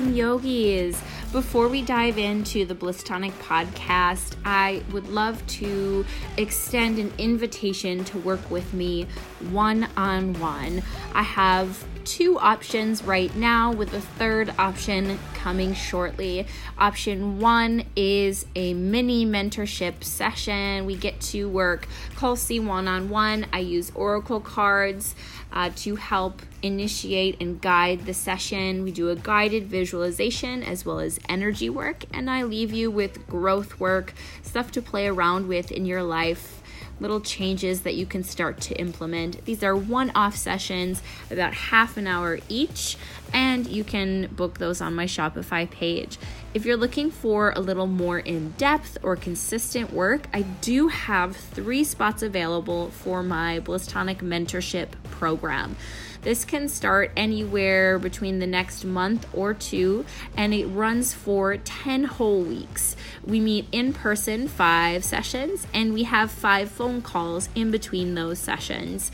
Welcome, yogis. Before we dive into the Bliss Tonic podcast, I would love to extend an invitation to work with me one on one. I have two options right now, with a third option coming shortly. Option one is a mini mentorship session. We get to work closely one on one. I use Oracle cards uh, to help initiate and guide the session. We do a guided visualization as well as energy work, and I leave you with growth work, stuff to play around with in your life little changes that you can start to implement. These are one off sessions, about half an hour each, and you can book those on my Shopify page. If you're looking for a little more in depth or consistent work, I do have three spots available for my Bliss Tonic mentorship program. This can start anywhere between the next month or two, and it runs for 10 whole weeks. We meet in person five sessions, and we have five phone calls in between those sessions.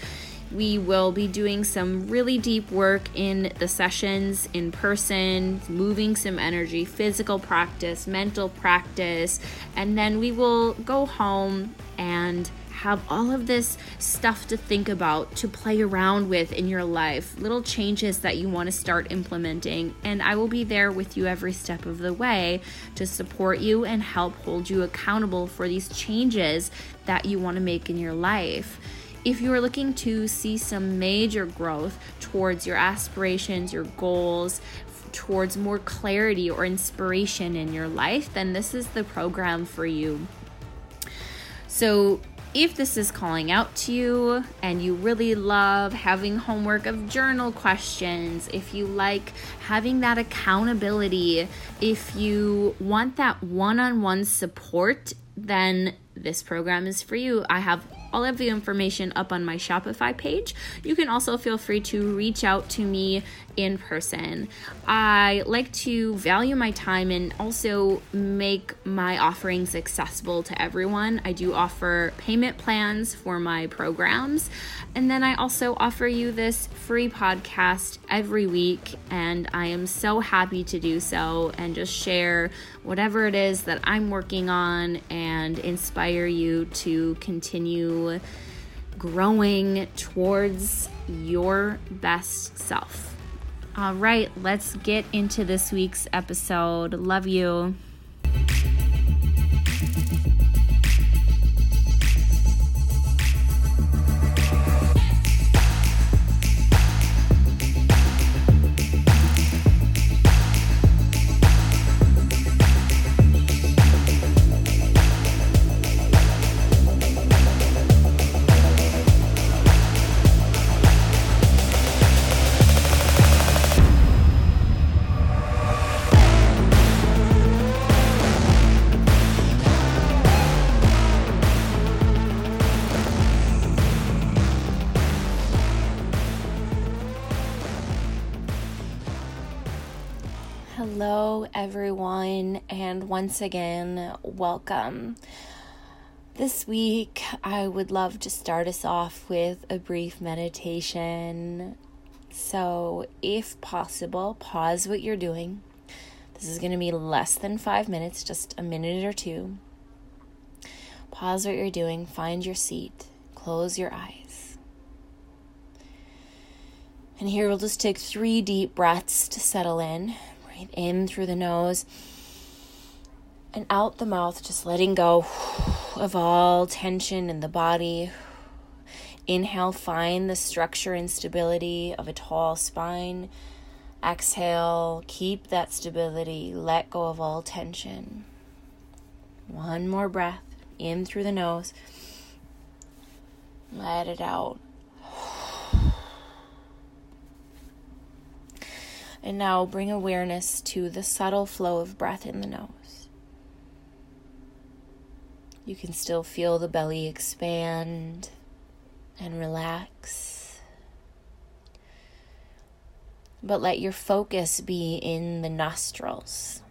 We will be doing some really deep work in the sessions in person, moving some energy, physical practice, mental practice, and then we will go home and have all of this stuff to think about, to play around with in your life, little changes that you want to start implementing. And I will be there with you every step of the way to support you and help hold you accountable for these changes that you want to make in your life. If you are looking to see some major growth towards your aspirations, your goals, towards more clarity or inspiration in your life, then this is the program for you. So, if this is calling out to you and you really love having homework of journal questions, if you like having that accountability, if you want that one on one support, then this program is for you. I have all of the information up on my Shopify page. You can also feel free to reach out to me in person. I like to value my time and also make my offerings accessible to everyone. I do offer payment plans for my programs. And then I also offer you this free podcast every week. And I am so happy to do so and just share whatever it is that I'm working on and inspire you to continue growing towards your best self. All right, let's get into this week's episode. Love you. Once again, welcome. This week, I would love to start us off with a brief meditation. So, if possible, pause what you're doing. This is going to be less than five minutes, just a minute or two. Pause what you're doing, find your seat, close your eyes. And here we'll just take three deep breaths to settle in. Breathe in through the nose and out the mouth, just letting go of all tension in the body. Inhale, find the structure and stability of a tall spine. Exhale, keep that stability, let go of all tension. One more breath in through the nose. Let it out. And now bring awareness to the subtle flow of breath in the nose. You can still feel the belly expand and relax. But let your focus be in the nostrils.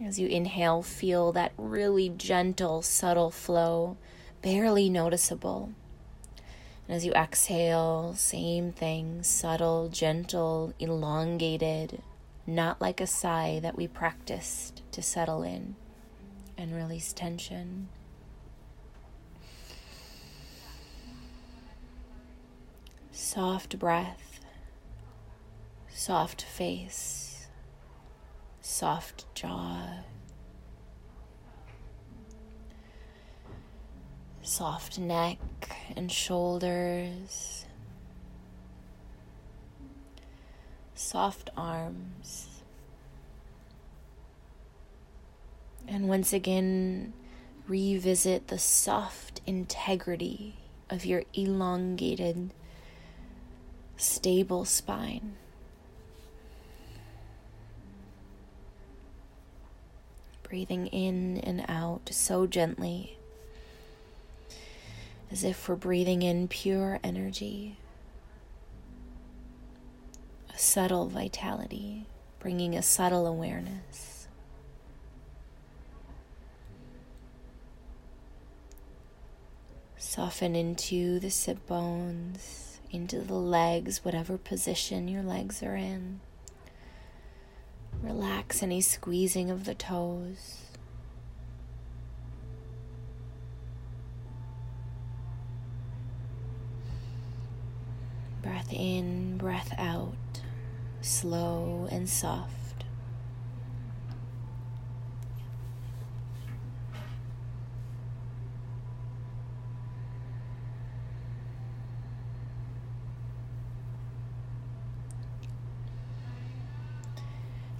As you inhale, feel that really gentle, subtle flow, barely noticeable. And as you exhale, same thing subtle, gentle, elongated, not like a sigh that we practiced to settle in and release tension. Soft breath, soft face, soft jaw, soft neck and shoulders, soft arms. And once again, revisit the soft integrity of your elongated stable spine. Breathing in and out so gently, as if we're breathing in pure energy, a subtle vitality, bringing a subtle awareness. Soften into the sit bones into the legs, whatever position your legs are in. Relax any squeezing of the toes. Breath in, breath out, slow and soft.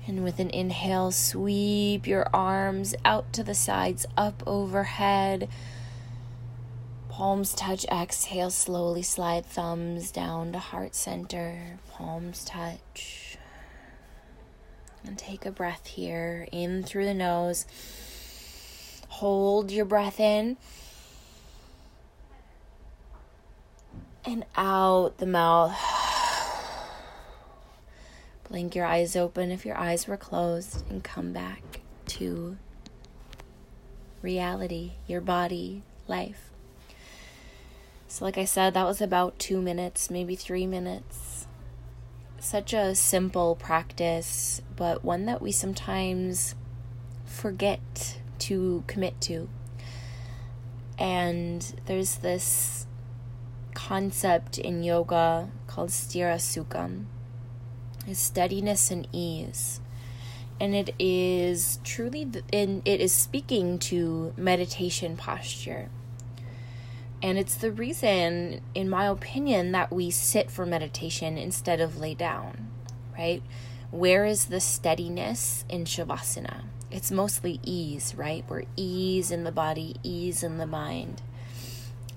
And with an inhale, sweep your arms out to the sides, up overhead. Palms touch, exhale, slowly slide thumbs down to heart center. Palms touch. And take a breath here, in through the nose. Hold your breath in. And out the mouth. Blink your eyes open if your eyes were closed and come back to reality, your body, life. So, like I said, that was about two minutes, maybe three minutes. Such a simple practice, but one that we sometimes forget to commit to. And there's this concept in yoga called sthira sukham is steadiness and ease. And it is truly, and it is speaking to meditation posture. And it's the reason, in my opinion, that we sit for meditation instead of lay down, right? Where is the steadiness in Shavasana? It's mostly ease, right? We're ease in the body, ease in the mind.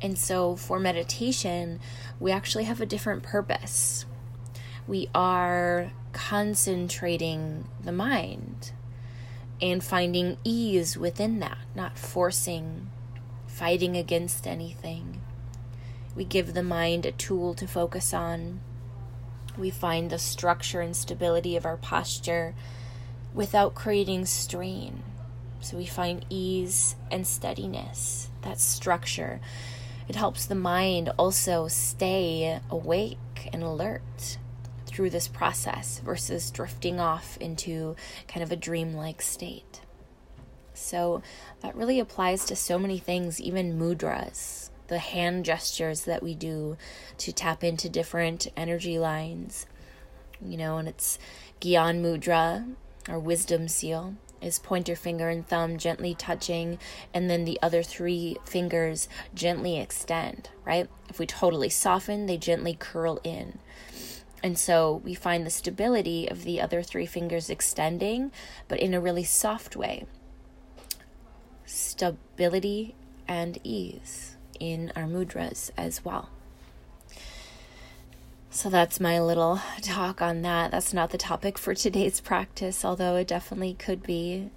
And so for meditation, we actually have a different purpose we are concentrating the mind and finding ease within that, not forcing, fighting against anything. We give the mind a tool to focus on. We find the structure and stability of our posture without creating strain. So we find ease and steadiness, that structure. It helps the mind also stay awake and alert through this process versus drifting off into kind of a dreamlike state. So that really applies to so many things, even mudras, the hand gestures that we do to tap into different energy lines. You know, and it's Gyan Mudra or wisdom seal is pointer finger and thumb gently touching, and then the other three fingers gently extend, right? If we totally soften, they gently curl in. And so we find the stability of the other three fingers extending, but in a really soft way. Stability and ease in our mudras as well. So that's my little talk on that. That's not the topic for today's practice, although it definitely could be.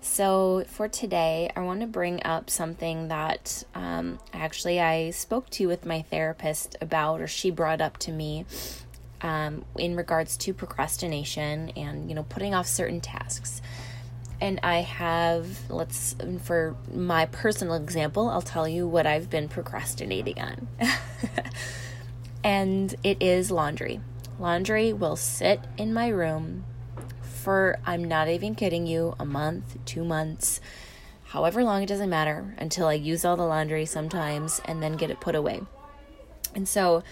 So for today, I want to bring up something that um, actually I spoke to with my therapist about, or she brought up to me um, in regards to procrastination and you know putting off certain tasks. And i have let's for my personal example i'll tell you what i've been procrastinating on. And it is laundry. Laundry will sit in my room for, I'm not even kidding you, a month, two months, however long, it doesn't matter, until I use all the laundry sometimes and then get it put away. And so,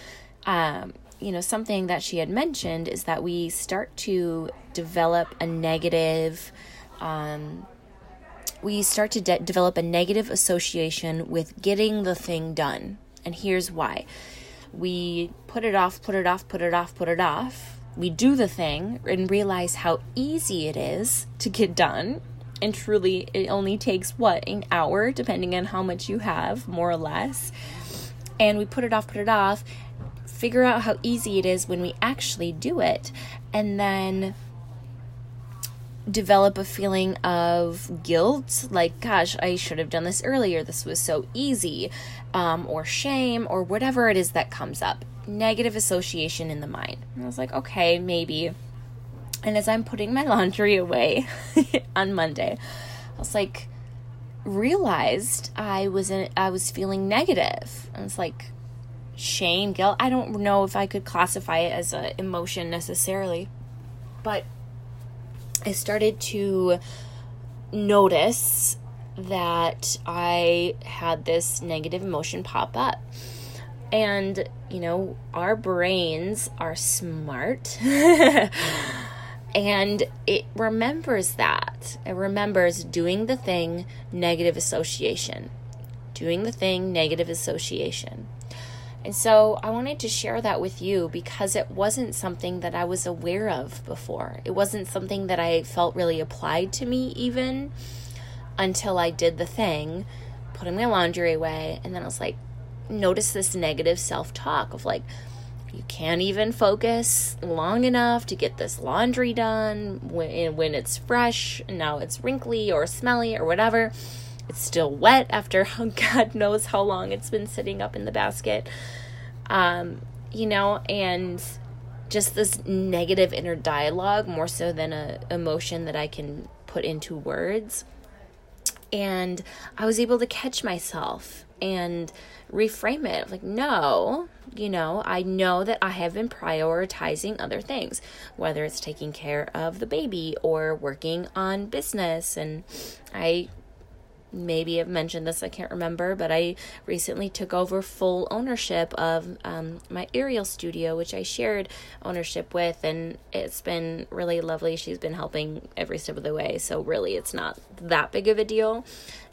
um, you know, something that she had mentioned is that we start to develop a negative, um, we start to de- develop a negative association with getting the thing done. And here's why we put it off, put it off, put it off, put it off. We do the thing and realize how easy it is to get done. And truly, it only takes what, an hour, depending on how much you have, more or less. And we put it off, put it off, figure out how easy it is when we actually do it, and then develop a feeling of guilt like gosh i should have done this earlier. This was so easy um, or shame or whatever it is that comes up. Negative association in the mind. And i was like okay maybe. And as i'm putting my laundry away on monday i was like realized i was in i was feeling negative. And it's like shame guilt i don't know if i could classify it as an emotion necessarily but I started to notice that I had this negative emotion pop up. And, you know, our brains are smart. and it remembers that. It remembers doing the thing, negative association. Doing the thing, negative association. And so I wanted to share that with you because it wasn't something that I was aware of before. It wasn't something that I felt really applied to me even until I did the thing, putting my laundry away, and then I was like, notice this negative self talk of like, you can't even focus long enough to get this laundry done when, when it's fresh and now it's wrinkly or smelly or whatever. It's still wet after God knows how long it's been sitting up in the basket. Um, you know, and just this negative inner dialogue more so than a emotion that I can put into words. And I was able to catch myself and reframe it like, no, you know, I know that I have been prioritizing other things, whether it's taking care of the baby or working on business. And I maybe I've mentioned this, I can't remember, but I recently took over full ownership of um, my aerial studio, which I shared ownership with, and it's been really lovely. She's been helping every step of the way, so really it's not that big of a deal.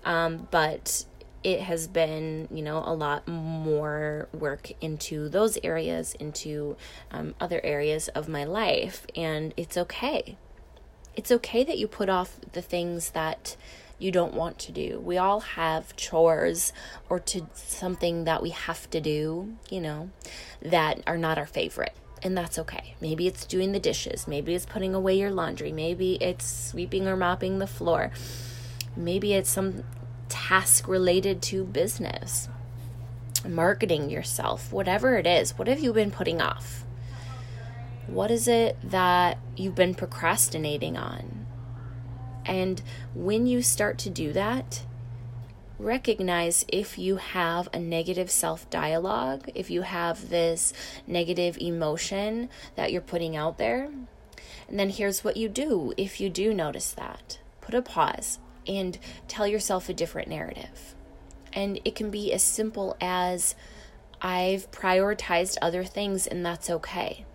Um, but it has been, you know, a lot more work into those areas, into um, other areas of my life, and it's okay. It's okay that you put off the things that you don't want to do. We all have chores or to something that we have to do, you know, that are not our favorite. And that's okay. Maybe it's doing the dishes, maybe it's putting away your laundry, maybe it's sweeping or mopping the floor. Maybe it's some task related to business, marketing yourself, whatever it is. What have you been putting off? What is it that you've been procrastinating on? And when you start to do that, recognize if you have a negative self dialogue, if you have this negative emotion that you're putting out there. And then here's what you do if you do notice that put a pause and tell yourself a different narrative. And it can be as simple as I've prioritized other things and that's okay.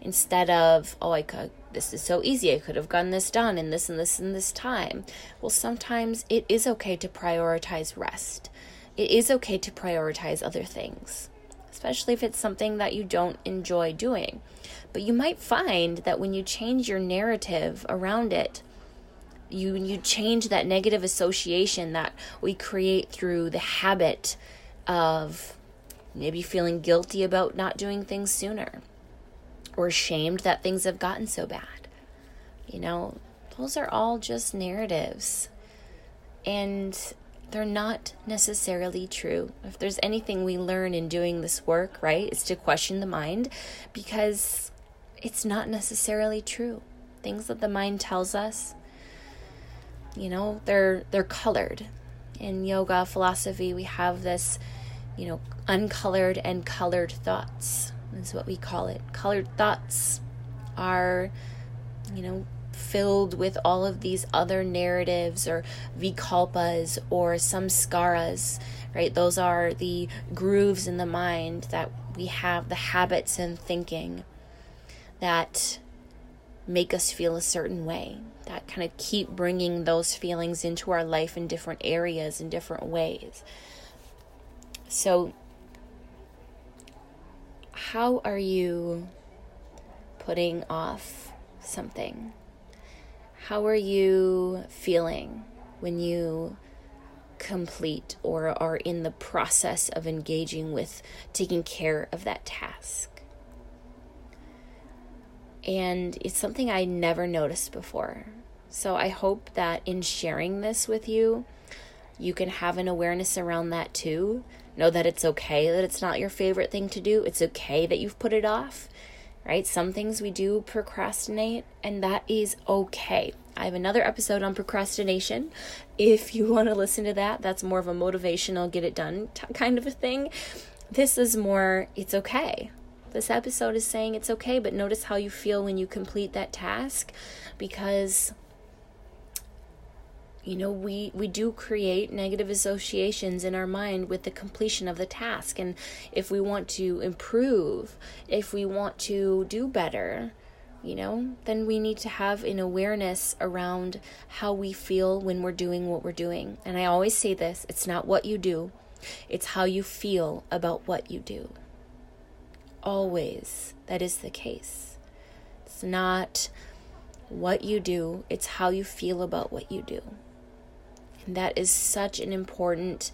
Instead of, oh, I could this is so easy. I could have gotten this done in this and this and this time. Well, sometimes it is okay to prioritize rest. It is okay to prioritize other things, especially if it's something that you don't enjoy doing. But you might find that when you change your narrative around it, you you change that negative association that we create through the habit of maybe feeling guilty about not doing things sooner or shamed that things have gotten so bad. You know, those are all just narratives. And they're not necessarily true. If there's anything we learn in doing this work, right, is to question the mind because it's not necessarily true. Things that the mind tells us, you know, they're they're colored. In yoga philosophy, we have this, you know, uncolored and colored thoughts is what we call it. Colored thoughts are, you know, filled with all of these other narratives or vikalpas or samskaras, right? Those are the grooves in the mind that we have, the habits and thinking that make us feel a certain way, that kind of keep bringing those feelings into our life in different areas, in different ways. So, how are you putting off something? How are you feeling when you complete or are in the process of engaging with taking care of that task? And it's something I never noticed before. So I hope that in sharing this with you, you can have an awareness around that too. Know that it's okay that it's not your favorite thing to do. It's okay that you've put it off, right? Some things we do procrastinate, and that is okay. I have another episode on procrastination. If you want to listen to that, that's more of a motivational, get it done t- kind of a thing. This is more, it's okay. This episode is saying it's okay, but notice how you feel when you complete that task because you know we we do create negative associations in our mind with the completion of the task and if we want to improve if we want to do better you know then we need to have an awareness around how we feel when we're doing what we're doing and i always say this it's not what you do it's how you feel about what you do always that is the case. It's not what you do, it's how you feel about what you do. And that is such an important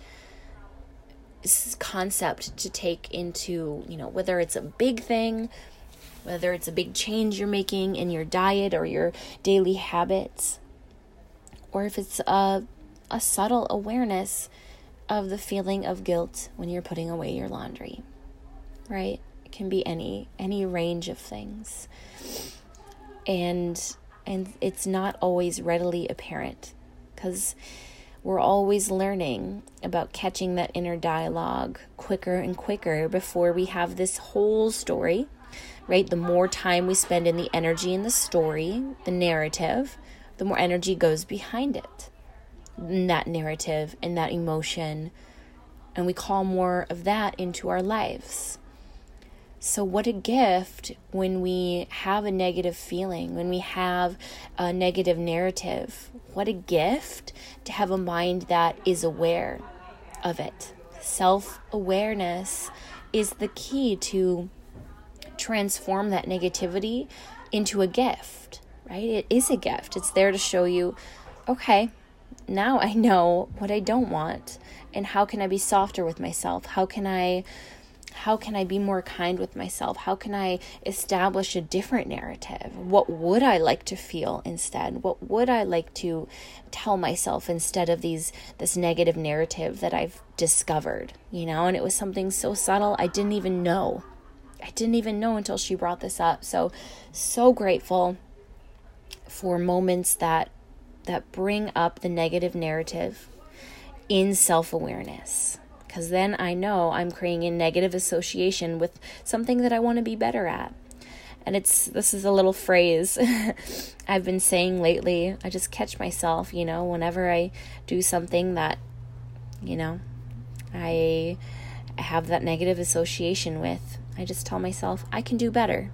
concept to take into, you know, whether it's a big thing, whether it's a big change you're making in your diet or your daily habits, or if it's a, a subtle awareness of the feeling of guilt when you're putting away your laundry, right? It can be any any range of things. And and it's not always readily apparent cuz we're always learning about catching that inner dialogue quicker and quicker before we have this whole story, right? The more time we spend in the energy in the story, the narrative, the more energy goes behind it. In that narrative and that emotion. And we call more of that into our lives. So, what a gift when we have a negative feeling, when we have a negative narrative. What a gift to have a mind that is aware of it. Self awareness is the key to transform that negativity into a gift, right? It is a gift. It's there to show you, okay, now I know what I don't want. And how can I be softer with myself? How can I how can I be more kind with myself? How can I establish a different narrative? What would I like to feel instead? What would I like to tell myself instead of these this negative narrative that I've discovered, you know? And it was something so subtle I didn't even know. I didn't even know until she brought this up. So so grateful for moments that that bring up the negative narrative in self-awareness because then I know I'm creating a negative association with something that I want to be better at. And it's this is a little phrase I've been saying lately. I just catch myself, you know, whenever I do something that, you know, I have that negative association with, I just tell myself, I can do better.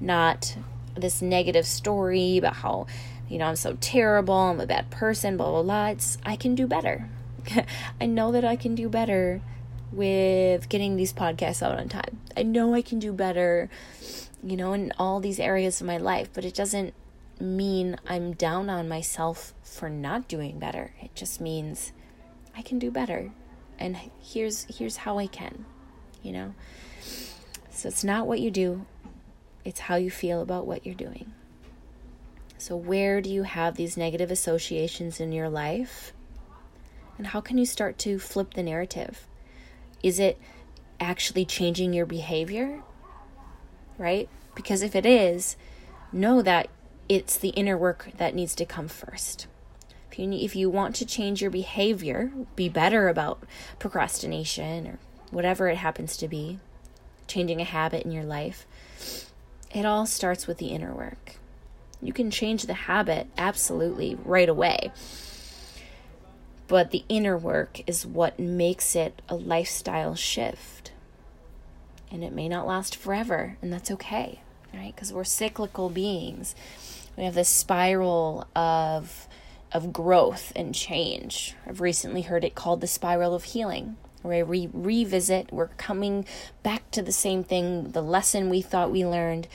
Not this negative story about how, you know, I'm so terrible, I'm a bad person, blah, blah, blah. It's, I can do better. I know that I can do better with getting these podcasts out on time. I know I can do better, you know, in all these areas of my life, but it doesn't mean I'm down on myself for not doing better. It just means I can do better. And here's here's how I can, you know. So it's not what you do, it's how you feel about what you're doing. So where do you have these negative associations in your life? And how can you start to flip the narrative? Is it actually changing your behavior? Right? Because if it is, know that it's the inner work that needs to come first. If you, if you want to change your behavior, be better about procrastination or whatever it happens to be, changing a habit in your life, it all starts with the inner work. You can change the habit absolutely right away. But the inner work is what makes it a lifestyle shift. And it may not last forever, and that's okay, right? Because we're cyclical beings. We have this spiral of of growth and change. I've recently heard it called the spiral of healing where we revisit, we're coming back to the same thing, the lesson we thought we learned,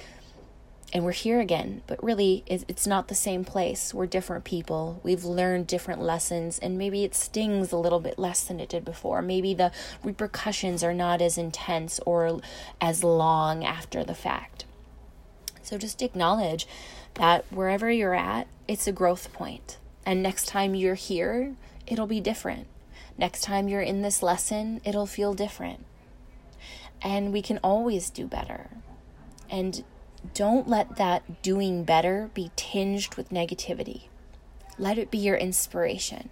and we're here again. But really, it's not the same place. We're different people. We've learned different lessons, and maybe it stings a little bit less than it did before. Maybe the repercussions are not as intense or as long after the fact. So just acknowledge that wherever you're at, it's a growth point. And next time you're here, it'll be different. Next time you're in this lesson, it'll feel different. And we can always do better. And don't let that doing better be tinged with negativity. Let it be your inspiration.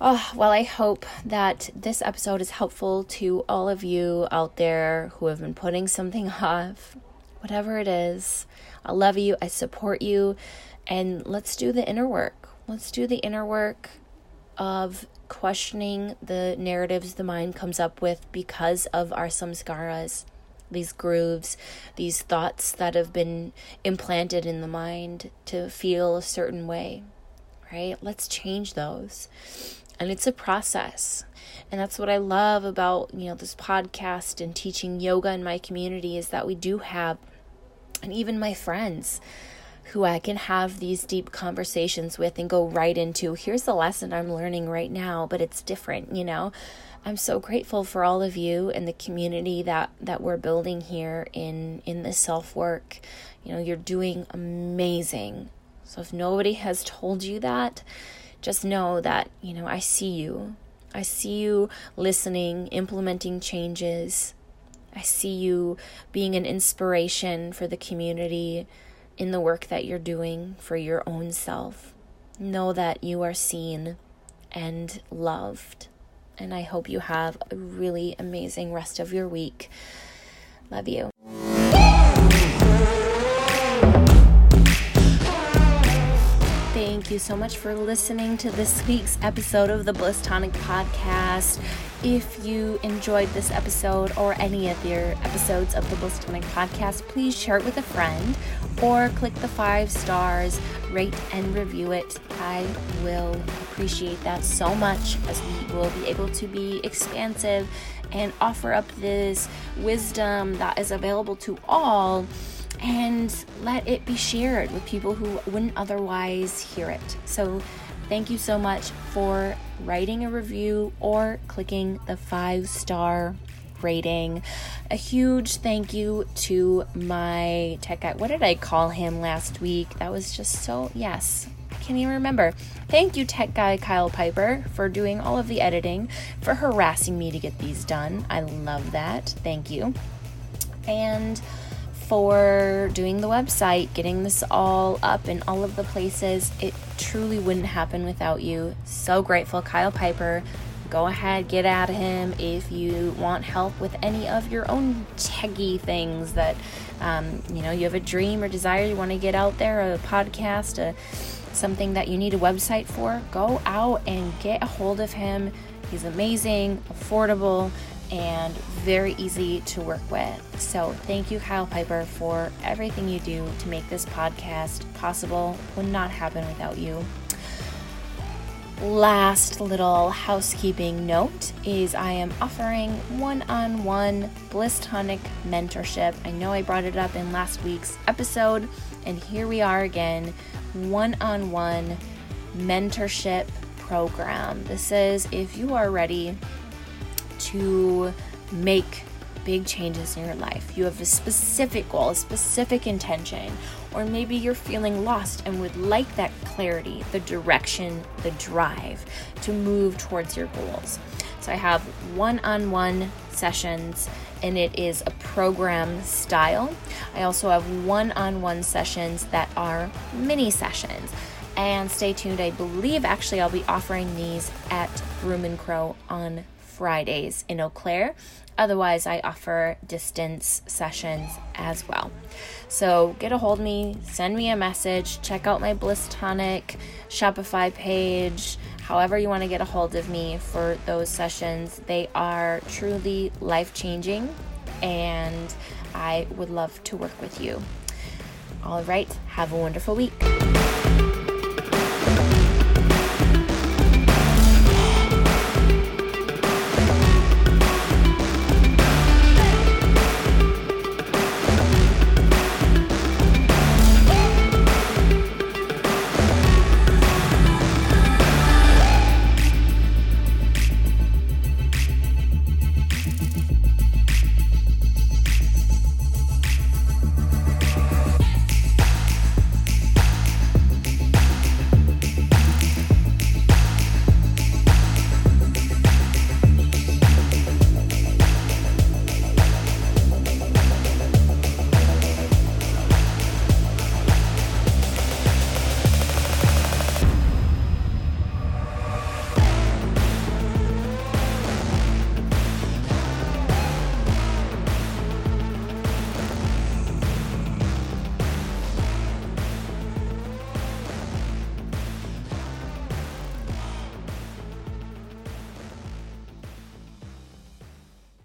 Oh, well, I hope that this episode is helpful to all of you out there who have been putting something off, whatever it is. I love you. I support you. And let's do the inner work. Let's do the inner work of questioning the narratives the mind comes up with because of our samskaras these grooves, these thoughts that have been implanted in the mind to feel a certain way, right? Let's change those. And it's a process. And that's what I love about, you know, this podcast and teaching yoga in my community is that we do have and even my friends who I can have these deep conversations with and go right into here's the lesson I'm learning right now, but it's different, you know. I'm so grateful for all of you and the community that that we're building here in in this self work. You know, you're doing amazing. So if nobody has told you that, just know that, you know, I see you. I see you listening, implementing changes. I see you being an inspiration for the community in the work that you're doing for your own self. Know that you are seen and loved and I hope you have a really amazing rest of your week. Love you. Thank you so much for listening to this week's episode of the Bliss Tonic Podcast. If you enjoyed this episode or any of your episodes of the Bliss Tonic Podcast, please share it with a friend or click the five stars, rate and review it. I will appreciate that so much as we will be able to be expansive and offer up this wisdom that is available to all and let it be shared with people who wouldn't otherwise hear it. So, thank you so much for writing a review or clicking the five star rating. A huge thank you to my tech guy. What did I call him last week? That was just so, yes, can't even remember. Thank you, tech guy Kyle Piper, for doing all of the editing, for harassing me to get these done. I love that. Thank you. And for doing the website, getting this all up in all of the places. It truly wouldn't happen without you. So grateful, Kyle Piper. Go ahead, get at him if you want help with any of your own techie things that um, you know you have a dream or desire you want to get out there, a podcast, a something that you need a website for. Go out and get a hold of him. He's amazing, affordable and very easy to work with. So, thank you, Kyle Piper, for everything you do to make this podcast possible. Would not happen without you. Last little housekeeping note is I am offering one on one Bliss Tonic mentorship. I know I brought it up in last week's episode, and here we are again one on one mentorship program. This is if you are ready to make big changes in your life. You have a specific goal, a specific intention, or maybe you're feeling lost and would like that clarity, the direction, the drive to move towards your goals. So I have one on one sessions and it is a program style. I also have one on one sessions that are mini sessions. And stay tuned, I believe actually I'll be offering these at Room and Crow on Fridays in Eau Claire. Otherwise, I offer distance sessions as well. So get a hold of me, send me a message, check out my Bliss Tonic Shopify page, however you want to get a hold of me for those sessions. They are truly life changing, and I would love to work with you. All right, have a wonderful week.